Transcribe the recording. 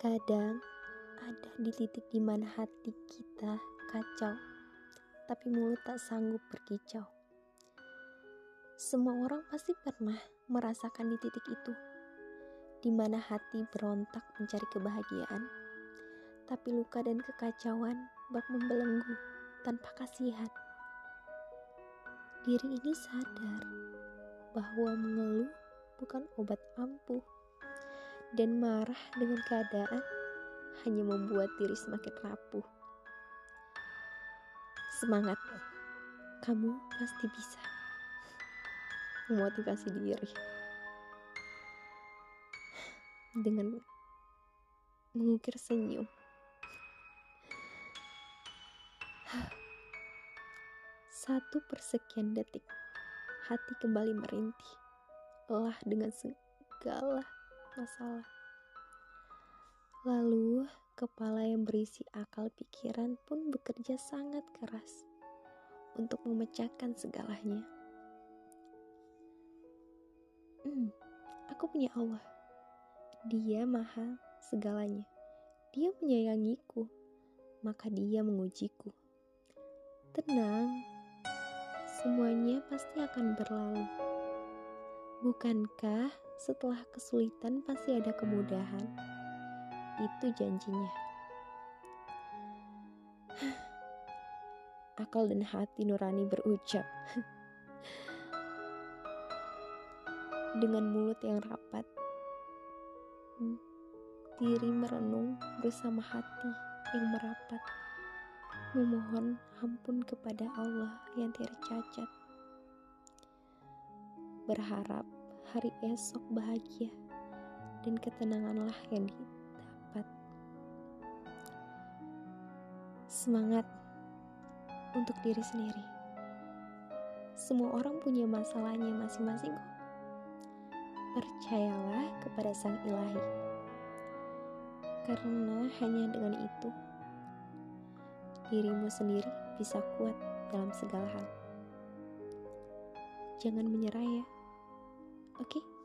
Kadang ada di titik di mana hati kita kacau, tapi mulut tak sanggup berkicau. Semua orang pasti pernah merasakan di titik itu, di mana hati berontak mencari kebahagiaan, tapi luka dan kekacauan bak membelenggu tanpa kasihan. Diri ini sadar bahwa mengeluh bukan obat ampuh dan marah dengan keadaan hanya membuat diri semakin rapuh. Semangat, kamu pasti bisa memotivasi diri dengan mengukir senyum. Satu persekian detik, hati kembali merintih, lelah dengan segala masalah. Lalu, kepala yang berisi akal pikiran pun bekerja sangat keras untuk memecahkan segalanya. Hmm, aku punya Allah. Dia maha segalanya. Dia menyayangiku, maka dia mengujiku. Tenang, semuanya pasti akan berlalu. Bukankah setelah kesulitan pasti ada kemudahan? Itu janjinya. Akal dan hati nurani berucap dengan mulut yang rapat. Diri merenung bersama hati yang merapat, memohon ampun kepada Allah yang tiada cacat berharap hari esok bahagia dan ketenanganlah yang didapat. Semangat untuk diri sendiri. Semua orang punya masalahnya masing-masing kok. Percayalah kepada Sang Ilahi. Karena hanya dengan itu dirimu sendiri bisa kuat dalam segala hal. Jangan menyerah ya. Oke. Okay?